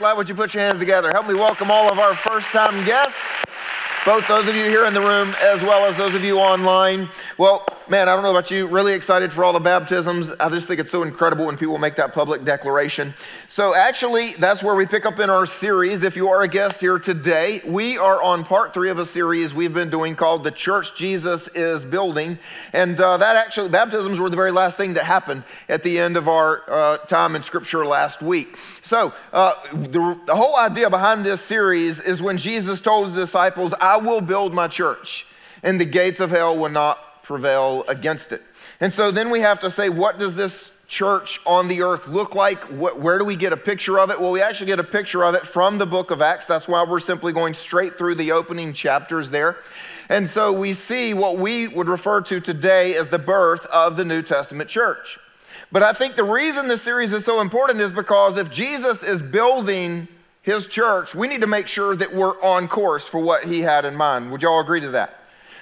Slide, would you put your hands together? Help me welcome all of our first time guests, both those of you here in the room as well as those of you online. Well, man, I don't know about you, really excited for all the baptisms. I just think it's so incredible when people make that public declaration. So, actually, that's where we pick up in our series. If you are a guest here today, we are on part three of a series we've been doing called The Church Jesus is Building. And uh, that actually, baptisms were the very last thing that happened at the end of our uh, time in Scripture last week. So, uh, the, the whole idea behind this series is when Jesus told his disciples, I will build my church, and the gates of hell will not prevail against it. And so then we have to say, what does this church on the earth look like? Where do we get a picture of it? Well, we actually get a picture of it from the book of Acts. That's why we're simply going straight through the opening chapters there. And so we see what we would refer to today as the birth of the New Testament church. But I think the reason this series is so important is because if Jesus is building his church, we need to make sure that we're on course for what he had in mind. Would y'all agree to that?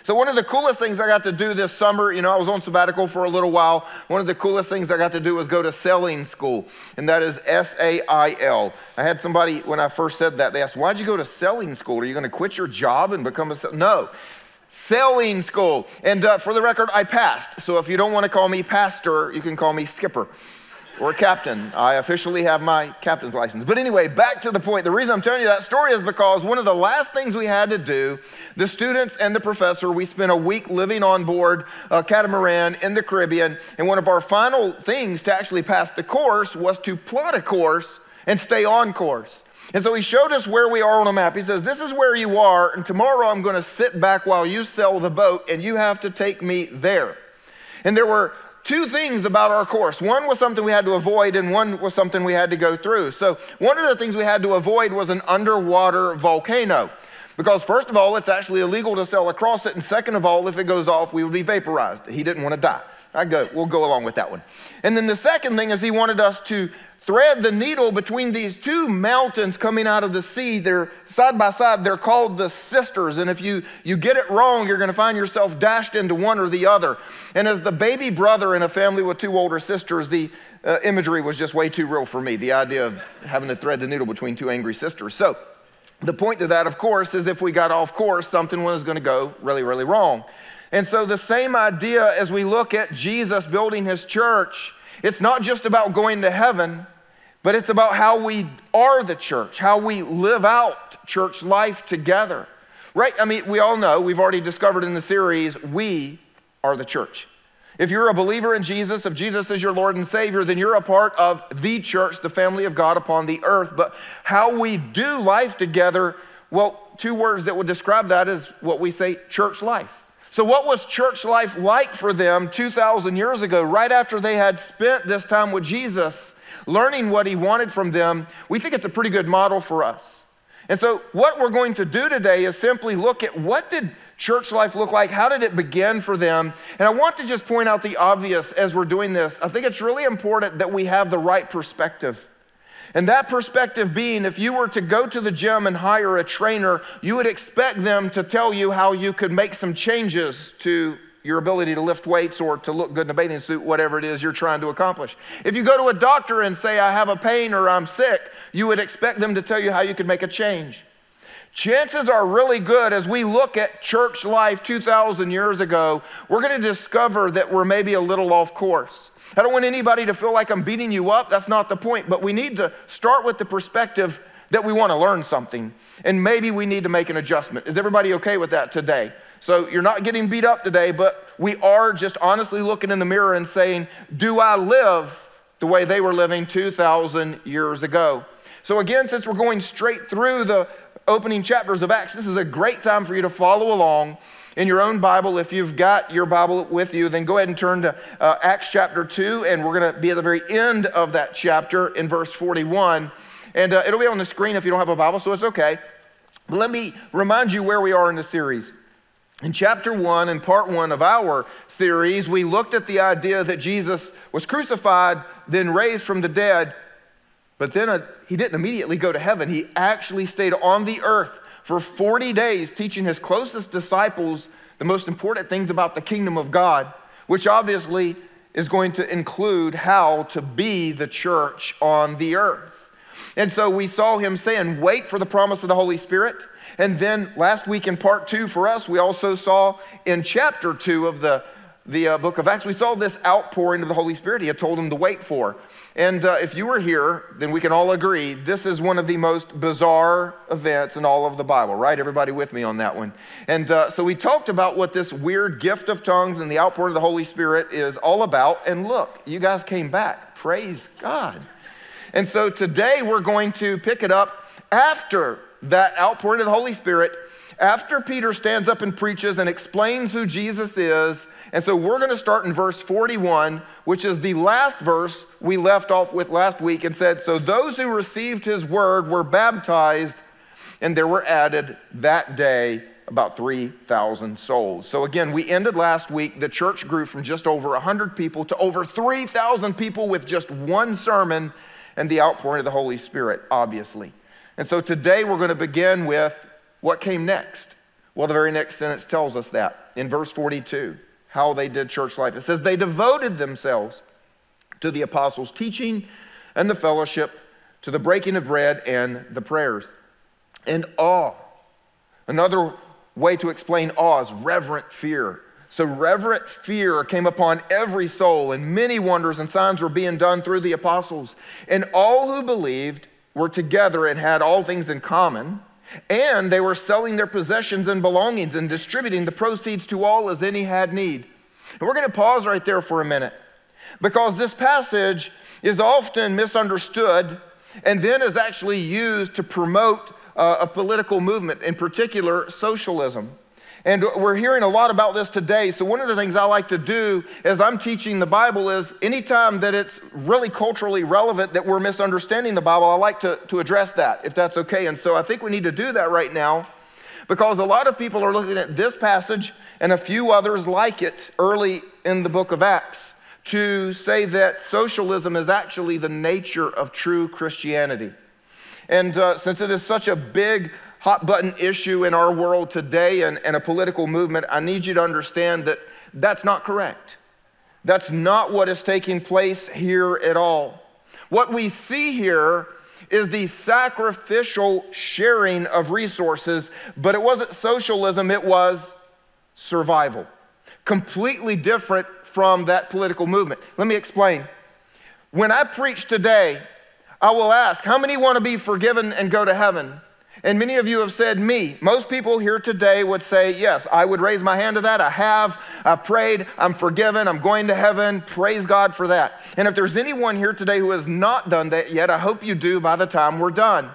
So, one of the coolest things I got to do this summer, you know, I was on sabbatical for a little while. One of the coolest things I got to do was go to selling school, and that is S A I L. I had somebody, when I first said that, they asked, Why'd you go to selling school? Are you going to quit your job and become a. No. selling school. And uh, for the record, I passed. So if you don't want to call me pastor, you can call me skipper or captain. I officially have my captain's license. But anyway, back to the point. The reason I'm telling you that story is because one of the last things we had to do, the students and the professor, we spent a week living on board a catamaran in the Caribbean. And one of our final things to actually pass the course was to plot a course and stay on course. And so he showed us where we are on a map. He says, This is where you are, and tomorrow I'm going to sit back while you sail the boat, and you have to take me there. And there were two things about our course. One was something we had to avoid, and one was something we had to go through. So, one of the things we had to avoid was an underwater volcano. Because, first of all, it's actually illegal to sail across it, and second of all, if it goes off, we would be vaporized. He didn't want to die. I go, we'll go along with that one. And then the second thing is he wanted us to thread the needle between these two mountains coming out of the sea. They're side by side, they're called the sisters. And if you, you get it wrong, you're going to find yourself dashed into one or the other. And as the baby brother in a family with two older sisters, the uh, imagery was just way too real for me. The idea of having to thread the needle between two angry sisters. So, the point to that, of course, is if we got off course, something was going to go really, really wrong. And so, the same idea as we look at Jesus building his church, it's not just about going to heaven, but it's about how we are the church, how we live out church life together. Right? I mean, we all know, we've already discovered in the series, we are the church. If you're a believer in Jesus, if Jesus is your Lord and Savior, then you're a part of the church, the family of God upon the earth. But how we do life together, well, two words that would describe that is what we say church life. So, what was church life like for them 2,000 years ago, right after they had spent this time with Jesus? Learning what he wanted from them, we think it's a pretty good model for us. And so what we're going to do today is simply look at what did church life look like? How did it begin for them? And I want to just point out the obvious as we're doing this. I think it's really important that we have the right perspective. And that perspective being, if you were to go to the gym and hire a trainer, you would expect them to tell you how you could make some changes to your ability to lift weights or to look good in a bathing suit, whatever it is you're trying to accomplish. If you go to a doctor and say, I have a pain or I'm sick, you would expect them to tell you how you could make a change. Chances are really good as we look at church life 2,000 years ago, we're going to discover that we're maybe a little off course. I don't want anybody to feel like I'm beating you up. That's not the point. But we need to start with the perspective that we want to learn something. And maybe we need to make an adjustment. Is everybody okay with that today? So you're not getting beat up today, but we are just honestly looking in the mirror and saying, Do I live the way they were living 2,000 years ago? So, again, since we're going straight through the opening chapters of Acts, this is a great time for you to follow along in your own Bible. If you've got your Bible with you, then go ahead and turn to uh, Acts chapter 2, and we're going to be at the very end of that chapter in verse 41. And uh, it'll be on the screen if you don't have a Bible, so it's okay. But let me remind you where we are in the series. In chapter one and part one of our series, we looked at the idea that Jesus was crucified, then raised from the dead, but then uh, he didn't immediately go to heaven. He actually stayed on the earth for 40 days, teaching his closest disciples the most important things about the kingdom of God, which obviously is going to include how to be the church on the earth. And so we saw him saying, Wait for the promise of the Holy Spirit. And then last week in part two for us, we also saw in chapter two of the, the uh, book of Acts, we saw this outpouring of the Holy Spirit he had told him to wait for. And uh, if you were here, then we can all agree this is one of the most bizarre events in all of the Bible, right? Everybody with me on that one. And uh, so we talked about what this weird gift of tongues and the outpouring of the Holy Spirit is all about. And look, you guys came back. Praise God. And so today we're going to pick it up after that outpouring of the Holy Spirit, after Peter stands up and preaches and explains who Jesus is and so we're going to start in verse 41, which is the last verse we left off with last week and said, So those who received his word were baptized, and there were added that day about 3,000 souls. So again, we ended last week. The church grew from just over 100 people to over 3,000 people with just one sermon and the outpouring of the Holy Spirit, obviously. And so today we're going to begin with what came next. Well, the very next sentence tells us that in verse 42 how they did church life. It says they devoted themselves to the apostles' teaching and the fellowship, to the breaking of bread and the prayers. And awe. Another way to explain awe is reverent fear. So, reverent fear came upon every soul, and many wonders and signs were being done through the apostles. And all who believed were together and had all things in common. And they were selling their possessions and belongings and distributing the proceeds to all as any had need. And we're going to pause right there for a minute because this passage is often misunderstood and then is actually used to promote uh, a political movement, in particular, socialism. And we're hearing a lot about this today. So, one of the things I like to do as I'm teaching the Bible is anytime that it's really culturally relevant that we're misunderstanding the Bible, I like to, to address that, if that's okay. And so, I think we need to do that right now because a lot of people are looking at this passage and a few others like it early in the book of Acts to say that socialism is actually the nature of true Christianity. And uh, since it is such a big hot button issue in our world today and, and a political movement, I need you to understand that that's not correct. That's not what is taking place here at all. What we see here is the sacrificial sharing of resources, but it wasn't socialism, it was survival. Completely different from that political movement. Let me explain. When I preach today, I will ask, How many want to be forgiven and go to heaven? And many of you have said me. Most people here today would say, Yes, I would raise my hand to that. I have. I've prayed. I'm forgiven. I'm going to heaven. Praise God for that. And if there's anyone here today who has not done that yet, I hope you do by the time we're done.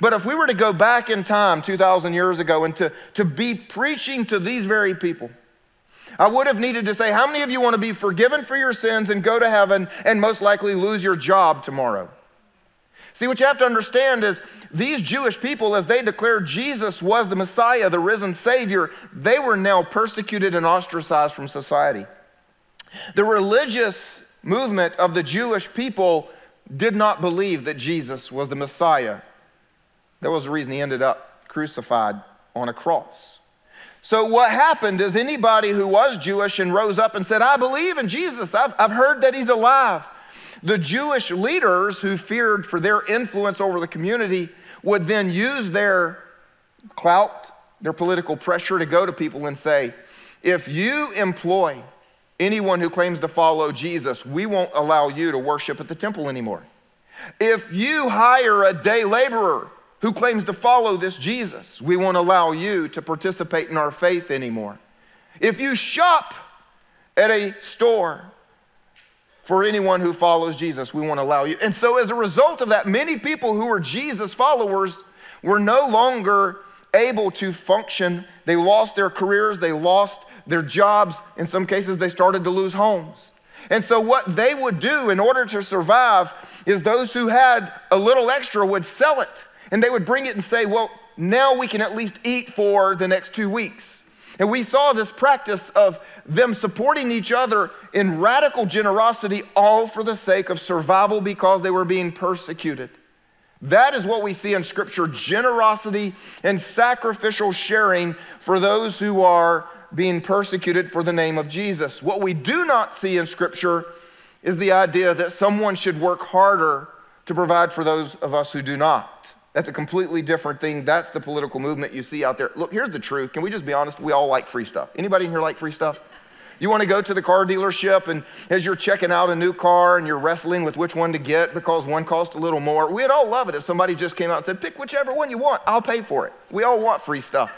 But if we were to go back in time 2,000 years ago and to, to be preaching to these very people, I would have needed to say, How many of you want to be forgiven for your sins and go to heaven and most likely lose your job tomorrow? See, what you have to understand is these Jewish people, as they declared Jesus was the Messiah, the risen Savior, they were now persecuted and ostracized from society. The religious movement of the Jewish people did not believe that Jesus was the Messiah. That was the reason he ended up crucified on a cross. So, what happened is anybody who was Jewish and rose up and said, I believe in Jesus, I've, I've heard that he's alive. The Jewish leaders who feared for their influence over the community would then use their clout, their political pressure to go to people and say, if you employ anyone who claims to follow Jesus, we won't allow you to worship at the temple anymore. If you hire a day laborer who claims to follow this Jesus, we won't allow you to participate in our faith anymore. If you shop at a store for anyone who follows Jesus. We won't allow you. And so, as a result of that, many people who were Jesus followers were no longer able to function. They lost their careers, they lost their jobs. In some cases, they started to lose homes. And so, what they would do in order to survive is those who had a little extra would sell it and they would bring it and say, Well, now we can at least eat for the next two weeks. And we saw this practice of them supporting each other in radical generosity, all for the sake of survival because they were being persecuted. That is what we see in Scripture generosity and sacrificial sharing for those who are being persecuted for the name of Jesus. What we do not see in Scripture is the idea that someone should work harder to provide for those of us who do not. That's a completely different thing. That's the political movement you see out there. Look, here's the truth. Can we just be honest? We all like free stuff. Anybody in here like free stuff? You want to go to the car dealership, and as you're checking out a new car and you're wrestling with which one to get because one costs a little more, we'd all love it if somebody just came out and said, Pick whichever one you want, I'll pay for it. We all want free stuff.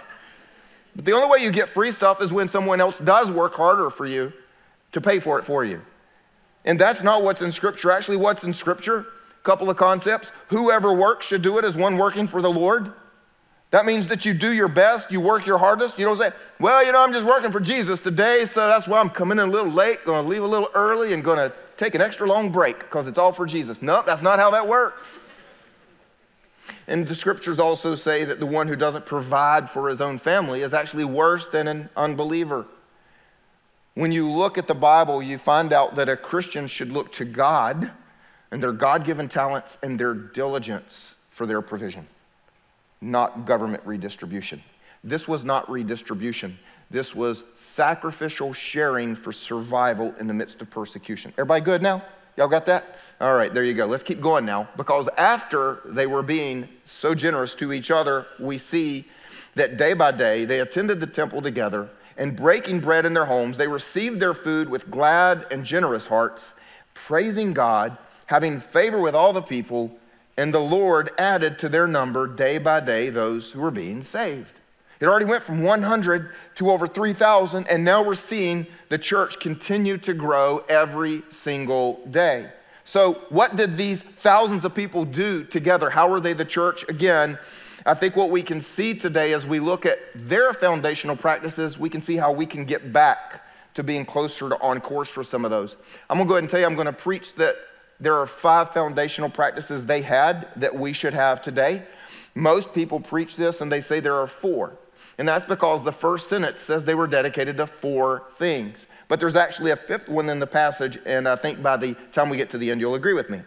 But the only way you get free stuff is when someone else does work harder for you to pay for it for you. And that's not what's in Scripture. Actually, what's in Scripture? Couple of concepts. Whoever works should do it as one working for the Lord. That means that you do your best, you work your hardest. You don't say, well, you know, I'm just working for Jesus today, so that's why I'm coming in a little late, to leave a little early, and to take an extra long break because it's all for Jesus. No, nope, that's not how that works. And the scriptures also say that the one who doesn't provide for his own family is actually worse than an unbeliever. When you look at the Bible, you find out that a Christian should look to God and their God given talents and their diligence for their provision not government redistribution. This was not redistribution. This was sacrificial sharing for survival in the midst of persecution. Everybody good now? Y'all got that? All right, there you go. Let's keep going now. Because after they were being so generous to each other, we see that day by day they attended the temple together and breaking bread in their homes, they received their food with glad and generous hearts, praising God, having favor with all the people and the Lord added to their number day by day those who were being saved. It already went from 100 to over 3,000, and now we're seeing the church continue to grow every single day. So, what did these thousands of people do together? How were they the church? Again, I think what we can see today as we look at their foundational practices, we can see how we can get back to being closer to on course for some of those. I'm gonna go ahead and tell you, I'm gonna preach that there are five foundational practices they had that we should have today. Most people preach this and they say there are four. And that's because the first sentence says they were dedicated to four things. But there's actually a fifth one in the passage, and I think by the time we get to the end, you'll agree with me.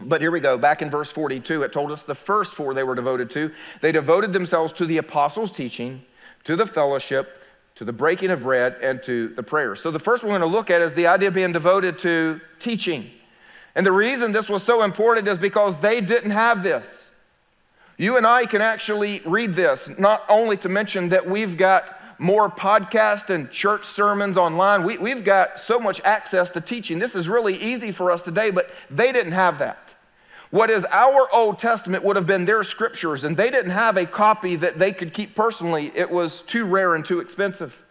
But here we go. Back in verse 42, it told us the first four they were devoted to. They devoted themselves to the apostles' teaching, to the fellowship, to the breaking of bread, and to the prayers. So the first one we're going to look at is the idea of being devoted to teaching. And the reason this was so important is because they didn't have this. You and I can actually read this, not only to mention that we've got more podcasts and church sermons online. We, have got so much access to teaching. This is really easy for us today, but they didn't have that. What is our Old Testament would have been their scriptures, and they didn't have a copy that they could keep personally. It was too rare and too expensive.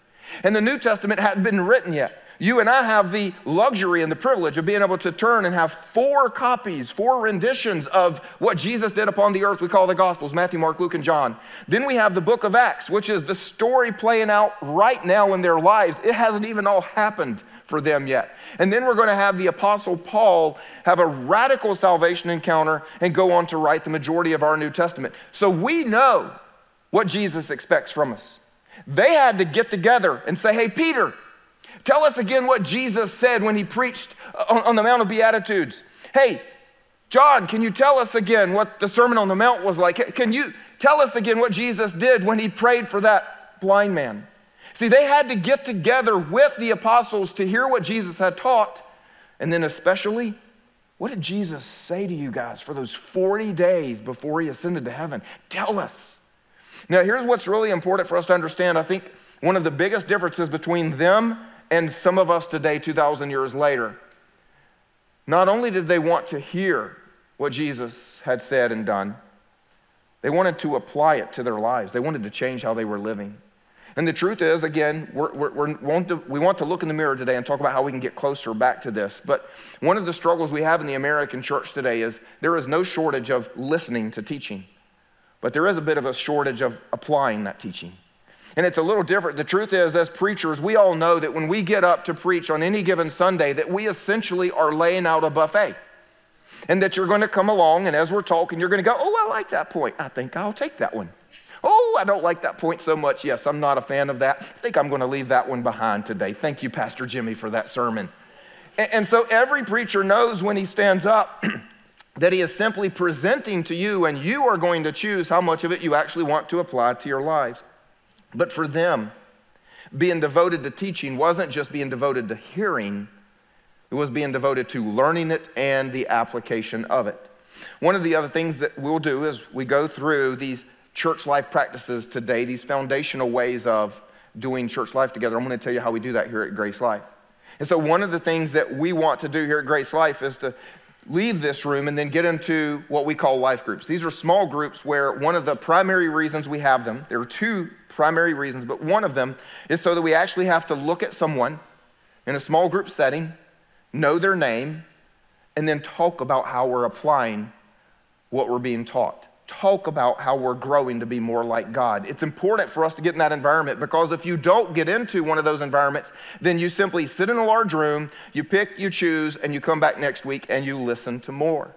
And the New Testament hadn't been written yet. You and I have the luxury and the privilege of being able to turn and have four copies, four renditions of what Jesus did upon the earth. We call the Gospels Matthew, Mark, Luke, and John. Then we have the book of Acts, which is the story playing out right now in their lives. It hasn't even all happened for them yet. And then we're going to have the Apostle Paul have a radical salvation encounter and go on to write the majority of our New Testament. So we know what Jesus expects from us. They had to get together and say, hey, Peter, Tell us again what Jesus said when he preached on, on the Mount of Beatitudes. Hey, John, can you tell us again what the Sermon on the Mount was like? Can you tell us again what Jesus did when he prayed for that blind man? See, they had to get together with the apostles to hear what Jesus had taught. And then, especially, what did Jesus say to you guys for those 40 days before he ascended to heaven? Tell us. Now, here's what's really important for us to understand. I think one of the biggest differences between them and some of us today, 2,000 years later, not only did they want to hear what Jesus had said and done, they wanted to apply it to their lives. They wanted to change how they were living. And the truth is, again, we're, we're, we're want to, we want to look in the mirror today and talk about how we can get closer back to this. But one of the struggles we have in the American church today is there is no shortage of listening to teaching, but there is a bit of a shortage of applying that teaching. And it's a little different. The truth is, as preachers, we all know that when we get up to preach on any given Sunday, that we essentially are laying out a buffet. And that you're going to come along, and as we're talking, you're going to go, Oh, I like that point. I think I'll take that one. Oh, I don't like that point so much. Yes, I'm not a fan of that. I think I'm going to leave that one behind today. Thank you, Pastor Jimmy, for that sermon. And, so every preacher knows when he stands up that he is simply presenting to you, and you are going to choose how much of it you actually want to apply to your lives. But for them, being devoted to teaching wasn't just being devoted to hearing, it was being devoted to learning it and the application of it. One of the other things that we'll do is we go through these church life practices today, these foundational ways of doing church life together. I'm going to tell you how we do that here at GraceLife. And so, one of the things that we want to do here at GraceLife is to leave this room and then get into what we call life groups. These are small groups where one of the primary reasons we have them, there are two primary reasons, but one of them is so that we actually have to look at someone in a small group setting, know their name, and then talk about how we're applying what we're being taught talk about how we're growing to be more like God. It's important for us to get in that environment because if you don't get into one of those environments, then you simply sit in a large room, you pick, you choose, and you come back next week and you listen to more.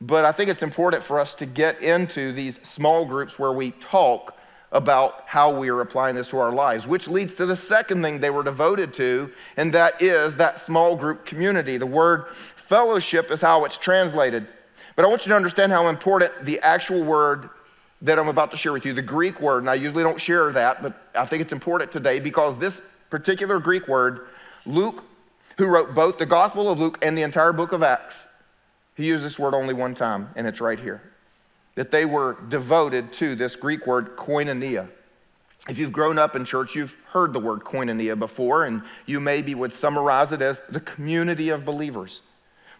But I think it's important for us to get into these small groups where we talk about how we are applying this to our lives, which leads to the second thing they were devoted to, and that is that small group community. The word fellowship is how it's translated. But I want you to understand how important the actual word that I'm about to share with you, the Greek word, and I usually don't share that, but I think it's important today because this particular Greek word, Luke, who wrote both the Gospel of Luke and the entire book of Acts, he used this word only one time, and it's right here. That they were devoted to this Greek word, koinonia. If you've grown up in church, you've heard the word koinonia before, and you maybe would summarize it as the community of believers.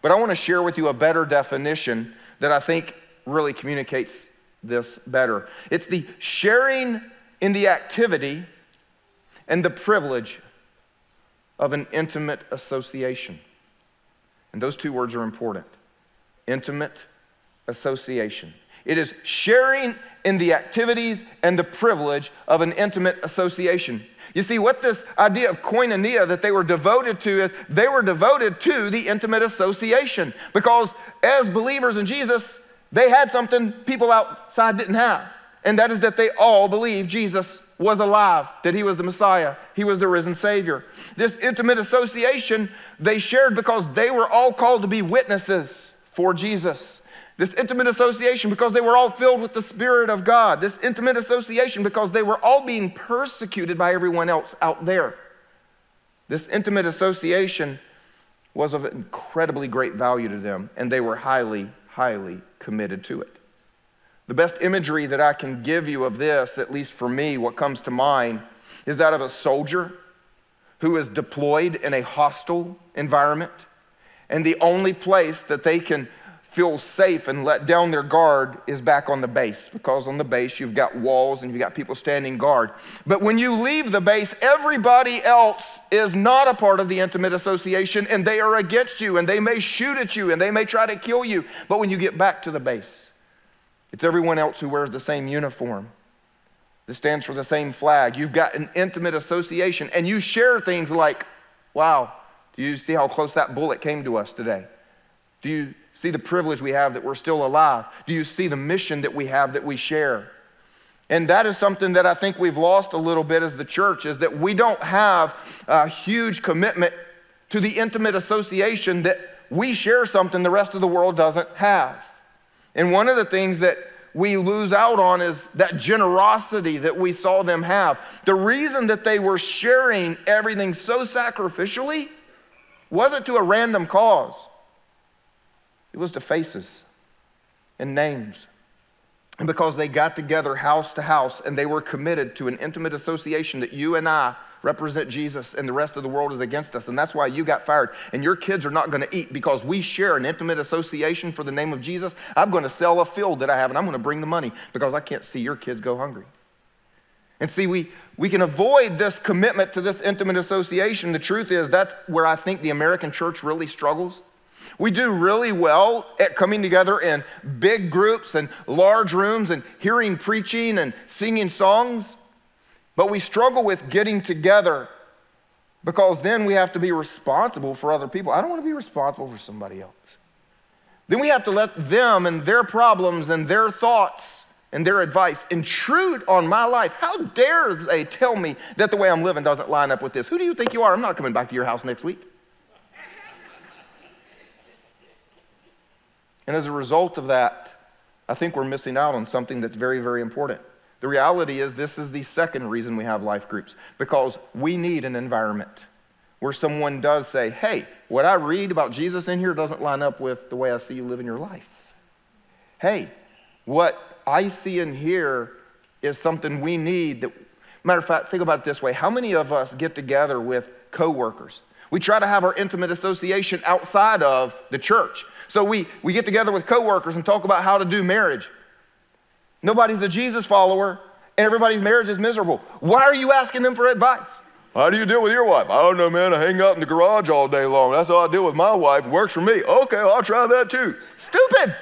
But I want to share with you a better definition that I think really communicates this better. It's the sharing in the activity and the privilege of an intimate association. And those two words are important intimate association. It is sharing in the activities and the privilege of an intimate association. You see, what this idea of koinonia that they were devoted to is they were devoted to the intimate association because as believers in Jesus, they had something people outside didn't have. And that is that they all believed Jesus was alive, that he was the Messiah, he was the risen Savior. This intimate association they shared because they were all called to be witnesses for Jesus. This intimate association because they were all filled with the Spirit of God. This intimate association because they were all being persecuted by everyone else out there. This intimate association was of incredibly great value to them, and they were highly, highly committed to it. The best imagery that I can give you of this, at least for me, what comes to mind, is that of a soldier who is deployed in a hostile environment, and the only place that they can feel safe and let down their guard is back on the base because on the base you've got walls and you've got people standing guard. But when you leave the base, everybody else is not a part of the intimate association and they are against you and they may shoot at you and they may try to kill you. But when you get back to the base, it's everyone else who wears the same uniform. That stands for the same flag. You've got an intimate association and you share things like, wow, do you see how close that bullet came to us today? Do you see the privilege we have that we're still alive? Do you see the mission that we have that we share? And that is something that I think we've lost a little bit as the church is that we don't have a huge commitment to the intimate association that we share something the rest of the world doesn't have. And one of the things that we lose out on is that generosity that we saw them have. The reason that they were sharing everything so sacrificially wasn't to a random cause. It was to faces and names. And because they got together house to house and they were committed to an intimate association that you and I represent Jesus and the rest of the world is against us. And that's why you got fired. And your kids are not going to eat because we share an intimate association for the name of Jesus. I'm going to sell a field that I have and I'm going to bring the money because I can't see your kids go hungry. And see, we, we can avoid this commitment to this intimate association. The truth is, that's where I think the American church really struggles. We do really well at coming together in big groups and large rooms and hearing preaching and singing songs, but we struggle with getting together because then we have to be responsible for other people. I don't want to be responsible for somebody else. Then we have to let them and their problems and their thoughts and their advice intrude on my life. How dare they tell me that the way I'm living doesn't line up with this? Who do you think you are? I'm not coming back to your house next week. And as a result of that, I think we're missing out on something that's very, very important. The reality is, this is the second reason we have life groups because we need an environment where someone does say, Hey, what I read about Jesus in here doesn't line up with the way I see you living your life. hey, what I see in here is something we need. That, matter of fact, think about it this way how many of us get together with coworkers? We try to have our intimate association outside of the church. So we, we get together with coworkers and talk about how to do marriage. Nobody's a Jesus follower, and everybody's marriage is miserable. Why are you asking them for advice? How do you deal with your wife? I don't know, man. I hang out in the garage all day long. That's how I deal with my wife. Works for me. Okay, I'll try that too. Stupid.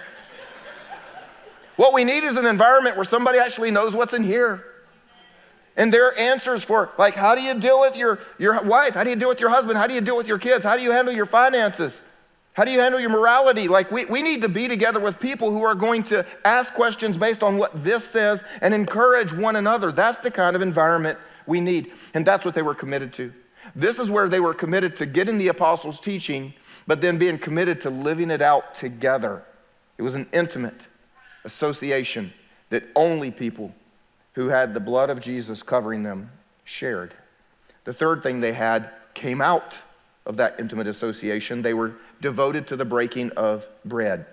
what we need is an environment where somebody actually knows what's in here. And their answers for, like, how do you deal with your, your wife? How do you deal with your husband? How do you deal with your kids? How do you handle your finances? How do you handle your morality? Like, we, we need to be together with people who are going to ask questions based on what this says and encourage one another. That's the kind of environment we need. And that's what they were committed to. This is where they were committed to getting the apostles' teaching, but then being committed to living it out together. It was an intimate association that only people who had the blood of Jesus covering them shared. The third thing they had came out of that intimate association. They were devoted to the breaking of bread.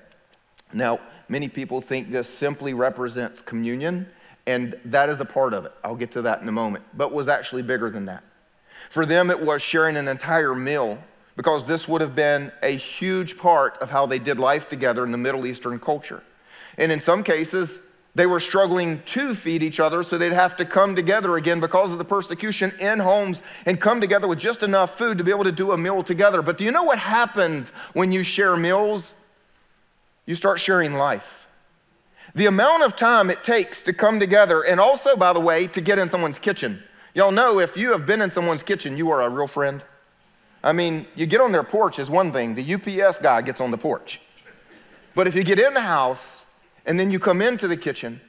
Now, many people think this simply represents communion, and that is a part of it. I'll get to that in a moment, but was actually bigger than that. For them, it was sharing an entire meal because this would have been a huge part of how they did life together in the Middle Eastern culture. And in some cases, they were struggling to feed each other, so they'd have to come together again because of the persecution in homes and come together with just enough food to be able to do a meal together. But do you know what happens when you share meals? You start sharing life. The amount of time it takes to come together, and also, by the way, to get in someone's kitchen. Y'all know if you have been in someone's kitchen, you are a real friend. I mean, you get on their porch is one thing, the UPS guy gets on the porch. But if you get in the house, and then you come into the kitchen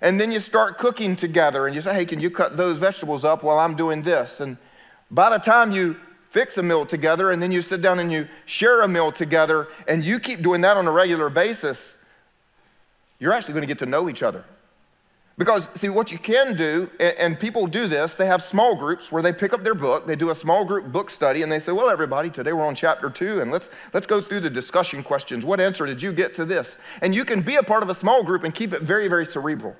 and then you start cooking together and you say, hey, can you cut those vegetables up while I'm doing this? And by the time you fix a meal together and then you sit down and you share a meal together and you keep doing that on a regular basis, you're actually going to get to know each other. Because, see, what you can do, and people do this, they have small groups where they pick up their book, they do a small group book study, and they say, Well, everybody, today we're on chapter two, and let's, let's go through the discussion questions. What answer did you get to this? And you can be a part of a small group and keep it very, very cerebral.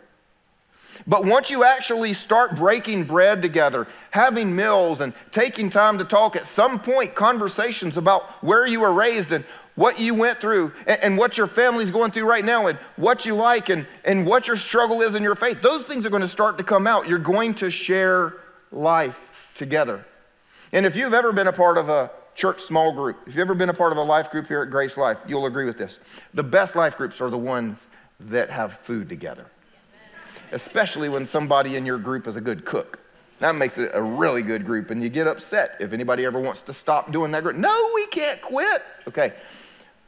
But once you actually start breaking bread together, having meals, and taking time to talk, at some point, conversations about where you were raised and what you went through and, and, what your family's going through right now and what you like and, and what your struggle is in your faith, those things are going to start to come out. You're going to share life together. And if you've ever been a part of a church small group, if you've ever been a part of a life group here at GraceLife, you'll agree with this. The best life groups are the ones that have food together, especially when somebody in your group is a good cook. That makes it a really good group, and you get upset if anybody ever wants to stop doing that group. No, we can't quit. Okay,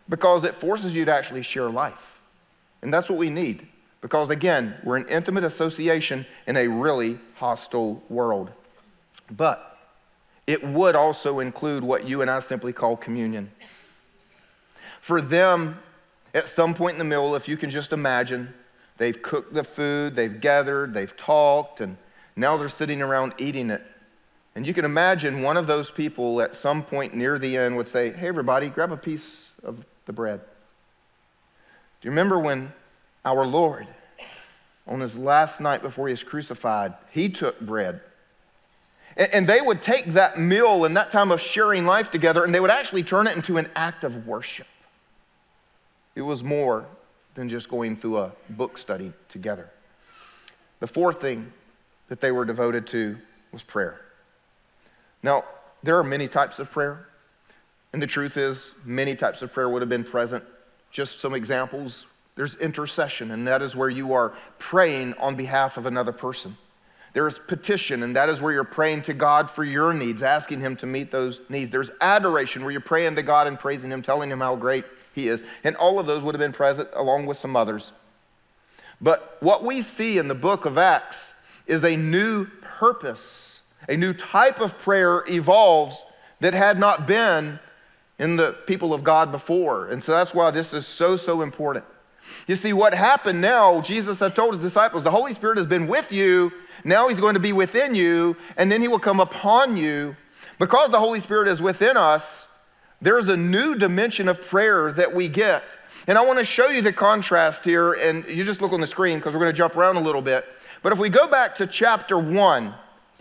because it forces you to actually share life. And that's what we need. Because again, we're an intimate association in a really hostile world. But it would also include what you and I simply call communion. For them, at some point in the meal, if you can just imagine, they've cooked the food, they've gathered, they've talked, and now they're sitting around eating it. And you can imagine one of those people at some point near the end would say, Hey, everybody, grab a piece of the bread. Do you remember when our Lord, on his last night before he was crucified, he took bread? And they would take that meal and that time of sharing life together and they would actually turn it into an act of worship. It was more than just going through a book study together. The fourth thing that they were devoted to was prayer. Now, there are many types of prayer. And the truth is, many types of prayer would have been present. Just some examples. There's intercession, and that is where you are praying on behalf of another person. There's petition, and that is where you're praying to God for your needs, asking Him to meet those needs. There's adoration, where you're praying to God and praising Him, telling Him how great He is. And all of those would have been present along with some others. But what we see in the book of Acts is a new purpose, a new type of prayer evolves that had not been in the people of God before. And so that's why this is so, so important. You see, what happened now, Jesus had told his disciples, the Holy Spirit has been with you, now he's going to be within you, and then he will come upon you. Because the Holy Spirit is within us, there's a new dimension of prayer that we get. And I want to show you the contrast here, and you just look on the screen because we're going to jump around a little bit. But if we go back to chapter 1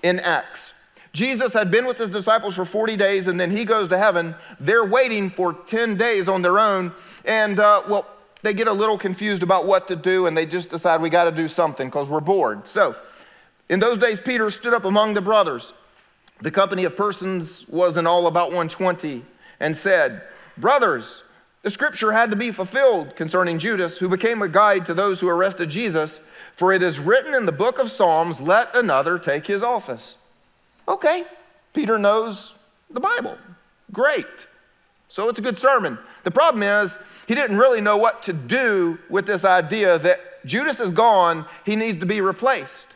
in Acts, Jesus had been with his disciples for 40 days and then he goes to heaven. They're waiting for 10 days on their own. And, uh, well, they get a little confused about what to do and they just decide we got to do something because we're bored. So, in those days, Peter stood up among the brothers. The company of persons was in all about 120 and said, Brothers, the scripture had to be fulfilled concerning Judas, who became a guide to those who arrested Jesus. For it is written in the book of Psalms, let another take his office. Okay, Peter knows the Bible. Great. So it's a good sermon. The problem is, he didn't really know what to do with this idea that Judas is gone, he needs to be replaced.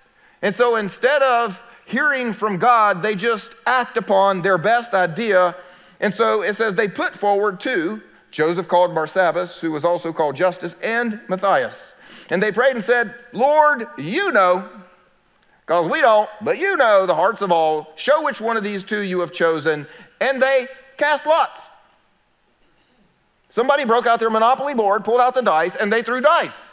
And so instead of hearing from God, they just act upon their best idea. And so it says they put forward two Joseph called Barsabbas, who was also called Justus, and Matthias. And they prayed and said, Lord, you know, because we don't, but you know the hearts of all. Show which one of these two you have chosen. And they cast lots. Somebody broke out their Monopoly board, pulled out the dice, and they threw dice.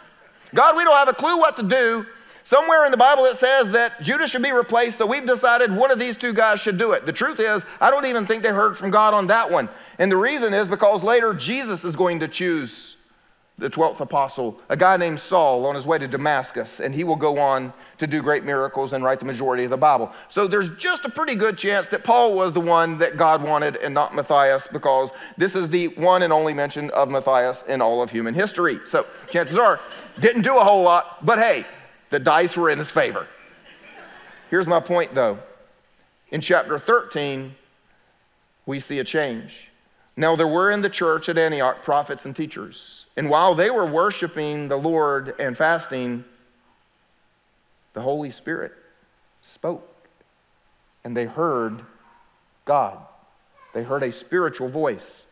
God, we don't have a clue what to do. Somewhere in the Bible it says that Judas should be replaced, so we've decided one of these two guys should do it. The truth is, I don't even think they heard from God on that one. And the reason is because later Jesus is going to choose the 12th apostle, a guy named Saul, on his way to Damascus, and he will go on to do great miracles and write the majority of the Bible. So there's just a pretty good chance that Paul was the one that God wanted and not Matthias, because this is the one and only mention of Matthias in all of human history. So chances are, didn't do a whole lot, but hey, the dice were in his favor. Here's my point though. In chapter 13, we see a change. Now, there were in the church at Antioch prophets and teachers. And while they were worshiping the Lord and fasting, the Holy Spirit spoke. And they heard God. They heard a spiritual voice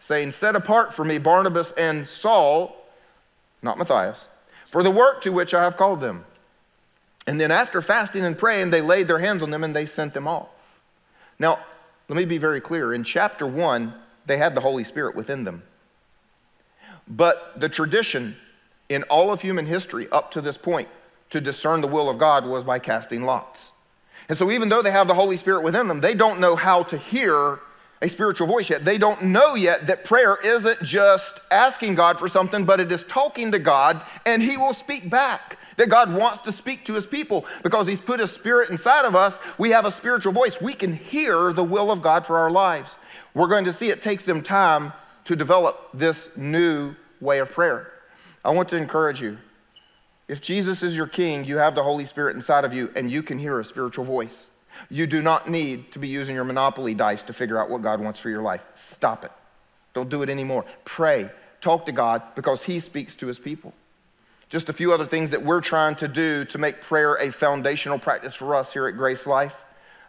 saying, Set apart for me Barnabas and Saul, not Matthias, for the work to which I have called them. And then after fasting and praying, they laid their hands on them and they sent them off. Now, let me be very clear. In chapter 1, they had the Holy Spirit within them. But the tradition in all of human history up to this point to discern the will of God was by casting lots. And so, even though they have the Holy Spirit within them, they don't know how to hear a spiritual voice yet. They don't know yet that prayer isn't just asking God for something, but it is talking to God and He will speak back. That God wants to speak to His people because He's put His Spirit inside of us. We have a spiritual voice. We can hear the will of God for our lives. We're going to see it takes them time to develop this new way of prayer. I want to encourage you. If Jesus is your king, you have the Holy Spirit inside of you, and you can hear a spiritual voice. You do not need to be using your monopoly dice to figure out what God wants for your life. Stop it. Don't do it anymore. Pray. Talk to God because He speaks to His people. Just a few other things that we're trying to do to make prayer a foundational practice for us here at GraceLife.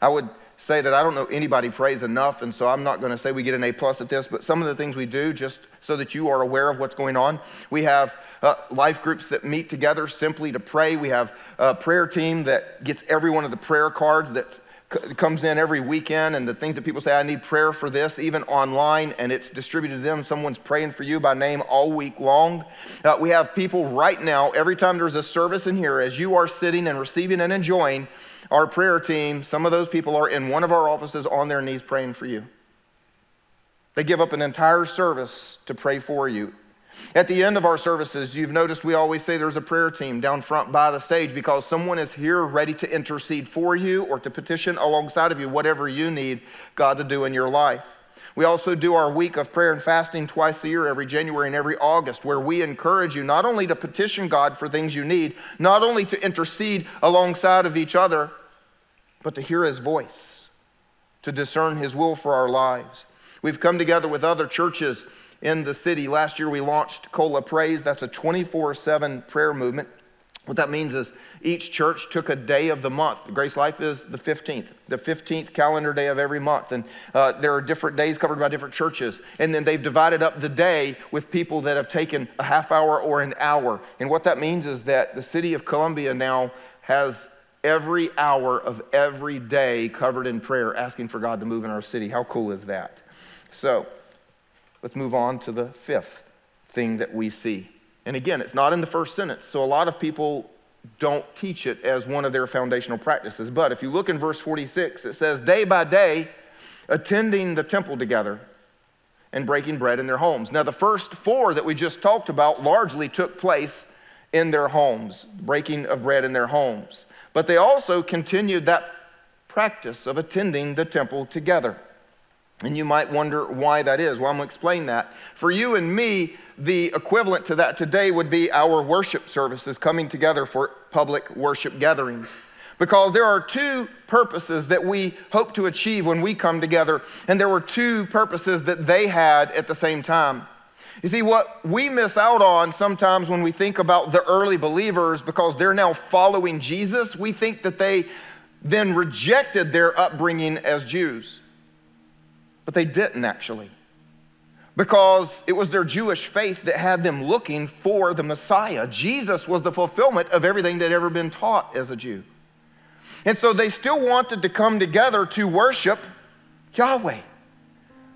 I would say that I don't know anybody prays enough, and so I'm not going to say we get an A plus at this, but some of the things we do just so that you are aware of what's going on. We have uh, life groups that meet together simply to pray. We have a prayer team that gets every one of the prayer cards that comes in every weekend and the things that people say i need prayer for this even online and it's distributed to them someone's praying for you by name all week long uh, we have people right now every time there's a service in here as you are sitting and receiving and enjoying our prayer team, some of those people are in one of our offices on their knees praying for you. They give up an entire service to pray for you. At the end of our services, you've noticed we always say there's a prayer team down front by the stage because someone is here ready to intercede for you or to petition alongside of you whatever you need God to do in your life. We also do our week of prayer and fasting twice a year, every January and every August, where we encourage you not only to petition God for things you need, not only to intercede alongside of each other, but to hear his voice, to discern his will for our lives. We've come together with other churches in the city. Last year we launched Cola Praise. That's a 24 7 prayer movement. What that means is each church took a day of the month. GraceLife is the 15th, the 15th calendar day of every month. And uh, there are different days covered by different churches. And then they've divided up the day with people that have taken a half hour or an hour. And what that means is that the city of Columbia now has every hour of every day covered in prayer, asking for God to move in our city. How cool is that? So let's move on to the fifth thing that we see. And again, it's not in the first sentence, so a lot of people don't teach it as one of their foundational practices. But if you look in verse 46, it says, day by day, attending the temple together and breaking bread in their homes. Now, the first four that we just talked about largely took place in their homes, breaking of bread in their homes. But they also continued that practice of attending the temple together. And you might wonder why that is. Well, I'm going to explain that. For you and me, the equivalent to that today would be our worship services coming together for public worship gatherings. Because there are two purposes that we hope to achieve when we come together, and there were two purposes that they had at the same time. You see, what we miss out on sometimes when we think about the early believers, because they're now following Jesus, we think that they then rejected their upbringing as Jews. But they didn't actually. Because it was their Jewish faith that had them looking for the Messiah. Jesus was the fulfillment of everything had ever been taught as a Jew. And so they still wanted to come together to worship Yahweh.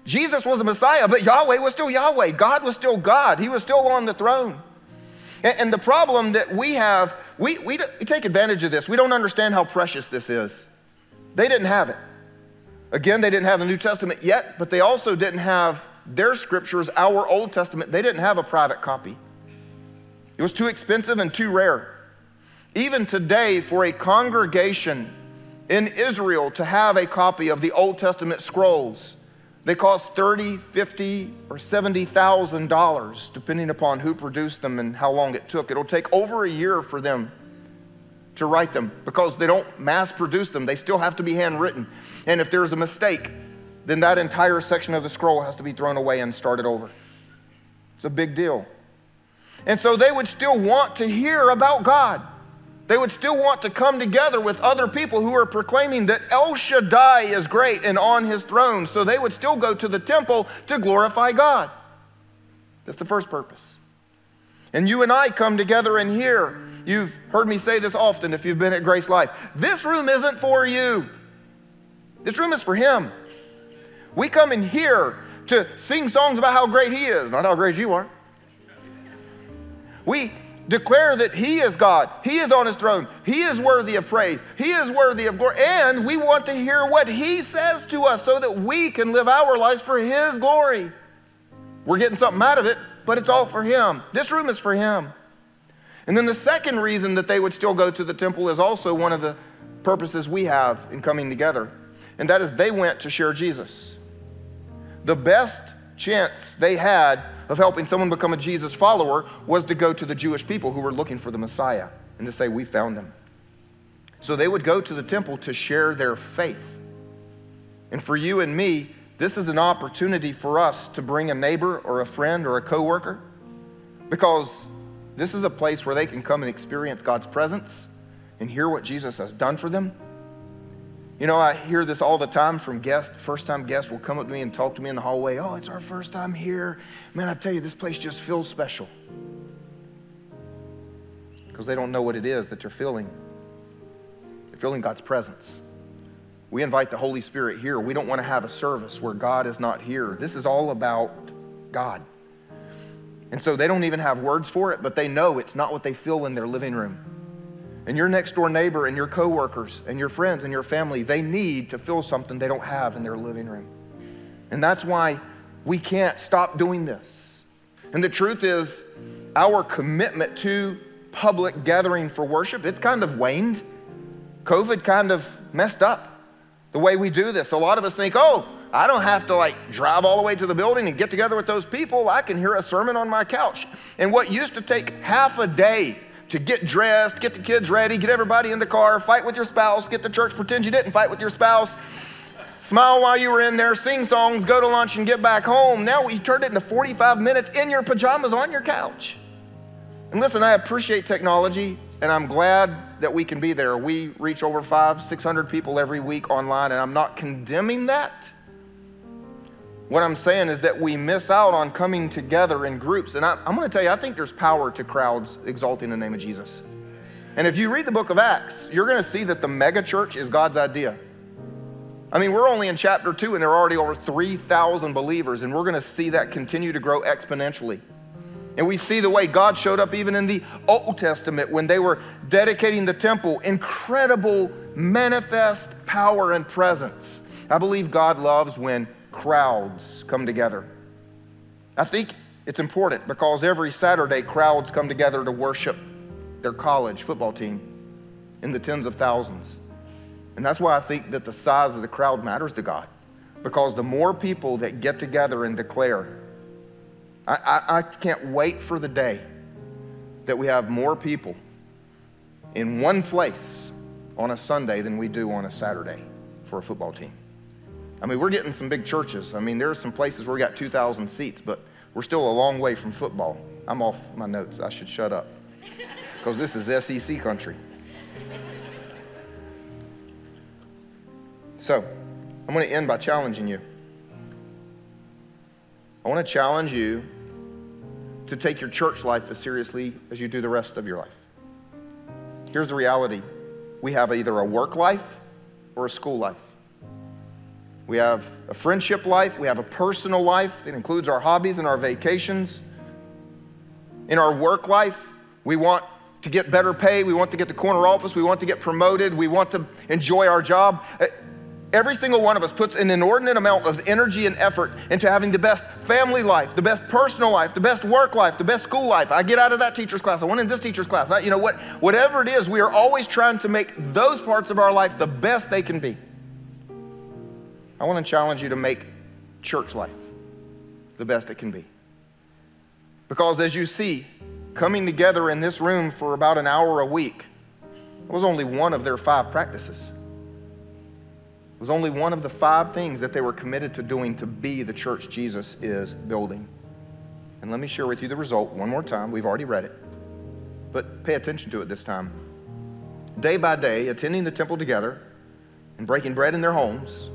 Jesus was the Messiah, but Yahweh was still Yahweh. God was still God. He was still on the throne. And, and the problem that we have, we, we, we take advantage of this. We don't understand how precious this is. They didn't have it. Again, they didn't have the New Testament yet, but they also didn't have their scriptures, our Old Testament. They didn't have a private copy. It was too expensive and too rare. Even today, for a congregation in Israel to have a copy of the Old Testament scrolls, they cost thirty, fifty, or seventy thousand dollars, depending upon who produced them and how long it took. It'll take over a year for them to write them because they don't mass produce them. They still have to be handwritten. And if there's a mistake, then that entire section of the scroll has to be thrown away and started over. It's a big deal. And so they would still want to hear about God. They would still want to come together with other people who are proclaiming that El Shaddai is great and on his throne. So they would still go to the temple to glorify God. That's the first purpose. And you and I come together and here. You've heard me say this often if you've been at GraceLife. This room isn't for you, this room is for Him. We come in here to sing songs about how great He is, not how great you are. We declare that He is God. He is on His throne. He is worthy of praise. He is worthy of glory. And we want to hear what He says to us so that we can live our lives for His glory. We're getting something out of it, but it's all for Him. This room is for Him. And then the second reason that they would still go to the temple is also one of the purposes we have in coming together, and that is they went to share Jesus. The best chance they had of helping someone become a Jesus follower was to go to the Jewish people who were looking for the Messiah and to say, We found him. So they would go to the temple to share their faith. And for you and me, this is an opportunity for us to bring a neighbor or a friend or a coworker because this is a place where they can come and experience God's presence and hear what Jesus has done for them you know, I hear this all the time from guests. First time guests will come up to me and talk to me in the hallway. Oh, it's our first time here. Man, I tell you, this place just feels special. Because they don't know what it is that they're feeling. They're feeling God's presence. We invite the Holy Spirit here. We don't want to have a service where God is not here. This is all about God. And so they don't even have words for it, but they know it's not what they feel in their living room. And your next door neighbor and your coworkers and your friends and your family, they need to feel something they don't have in their living room. And that's why we can't stop doing this. And the truth is, our commitment to public gathering for worship, it's kind of waned. COVID kind of messed up the way we do this. A lot of us think, oh, I don't have to like drive all the way to the building and get together with those people. I can hear a sermon on my couch. And what used to take half a day to get dressed, get the kids ready, get everybody in the car, fight with your spouse, get to church, pretend you didn't fight with your spouse, smile while you were in there, sing songs, go to lunch, and get back home. Now we turned it into 45 minutes in your pajamas on your couch. And listen, I appreciate technology, and I'm glad that we can be there. We reach over five, 600 people every week online, and I'm not condemning that. What I'm saying is that we miss out on coming together in groups. And I, am going to tell you, I think there's power to crowds exalting the name of Jesus. And if you read the book of Acts, you're going to see that the mega church is God's idea. I mean, we're only in chapter two, and there are already over 3,000 believers, and we're going to see that continue to grow exponentially. And we see the way God showed up even in the Old Testament when they were dedicating the temple. Incredible manifest power and presence. I believe God loves when crowds come together. I think it's important because every Saturday, crowds come together to worship their college football team in the tens of thousands. And that's why I think that the size of the crowd matters to God. Because the more people that get together and declare, I, I, I can't wait for the day that we have more people in one place on a Sunday than we do on a Saturday for a football team. I mean, we're getting some big churches. I mean, there are some places where we got 2,000 seats, but we're still a long way from football. I'm off my notes. I should shut up because this is SEC country. So, I'm going to end by challenging you. I want to challenge you to take your church life as seriously as you do the rest of your life. Here's the reality we have either a work life or a school life. We have a friendship life, we have a personal life that includes our hobbies and our vacations. In our work life, we want to get better pay, we want to get the corner office, we want to get promoted, we want to enjoy our job. Uh, every single one of us puts an inordinate amount of energy and effort into having the best family life, the best personal life, the best work life, the best school life. I get out of that teacher's class, I went in this teacher's class. I, you know what? Whatever it is, we are always trying to make those parts of our life the best they can be. I want to challenge you to make church life the best it can be. Because as you see, coming together in this room for about an hour a week was only one of their five practices. It was only one of the five things that they were committed to doing to be the church Jesus is building. And let me share with you the result one more time. We've already read it, but pay attention to it this time. Day by day, attending the temple together and breaking bread in their homes,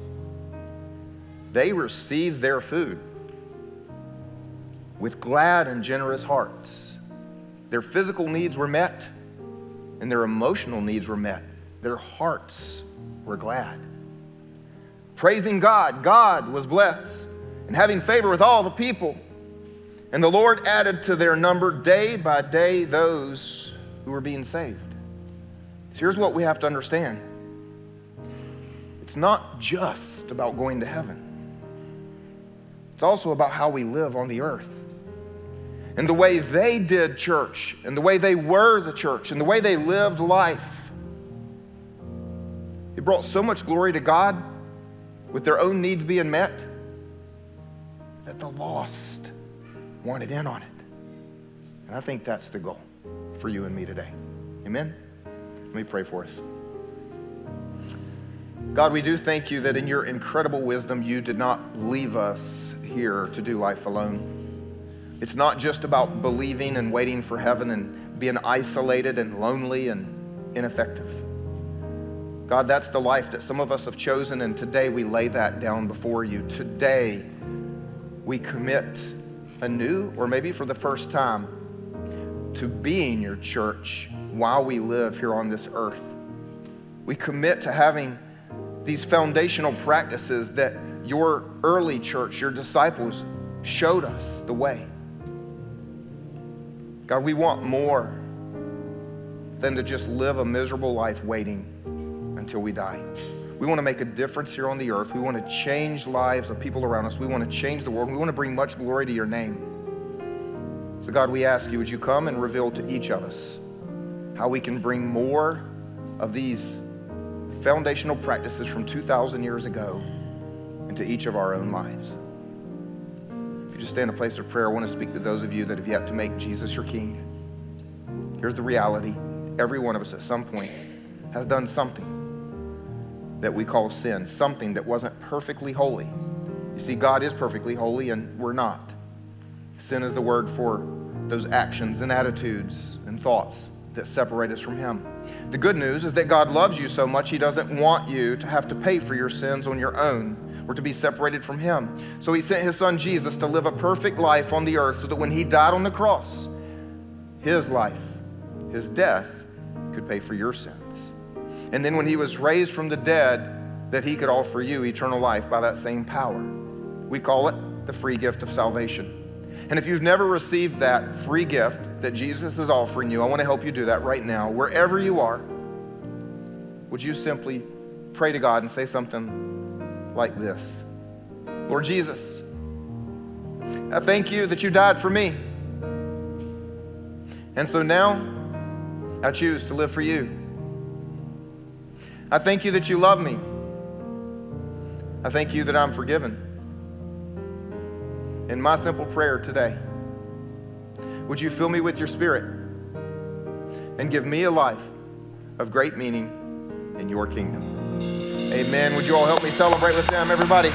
they received their food with glad and generous hearts. Their physical needs were met, and their emotional needs were met. Their hearts were glad praising God. God was blessed and having favor with all the people. And the Lord added to their number day by day those who were being saved. So here's what we have to understand it's not just about going to heaven, it's also about how we live on the earth. And the way they did church, and the way they were the church, and the way they lived life. It brought so much glory to God with their own needs being met, that the lost wanted in on it. And I think that's the goal for you and me today. Amen? Let me pray for us. God, we do thank you that in your incredible wisdom, you did not leave us here to do life alone. It's not just about believing and waiting for heaven and being isolated and lonely and ineffective. God, that's the life that some of us have chosen, and today we lay that down before you. Today, we commit anew, or maybe for the first time, to being your church while we live here on this earth. We commit to having these foundational practices that your early church, your disciples, showed us the way. God, we want more than to just live a miserable life waiting until we die. We want to make a difference here on the earth. We want to change lives of people around us. We want to change the world. We want to bring much glory to your name. So, God, we ask you, would you come and reveal to each of us how we can bring more of these foundational practices from 2,000 years ago into each of our own lives? If you just stay in a place of prayer, I want to speak to those of you that have yet to make Jesus your King. Here's the reality every one of us at some point has done something that we call sin, something that wasn't perfectly holy. You see, God is perfectly holy and we're not. Sin is the word for those actions and attitudes and thoughts that separate us from Him. The good news is that God loves you so much, He doesn't want you to have to pay for your sins on your own or to be separated from Him. So He sent His Son Jesus to live a perfect life on the earth so that when He died on the cross, His life, His death, could pay for your sins and then when he was raised from the dead, that he could offer you eternal life by that same power. We call it the free gift of salvation. And if you've never received that free gift that Jesus is offering you, I want to help you do that right now. Wherever you are, would you simply pray to God and say something like this Lord Jesus, I thank you that you died for me. And so now I choose to live for you. I thank you that you love me. I thank you that I'm forgiven. In my simple prayer today, would you fill me with your spirit and give me a life of great meaning in your kingdom? Amen. Would you all help me celebrate with them, everybody?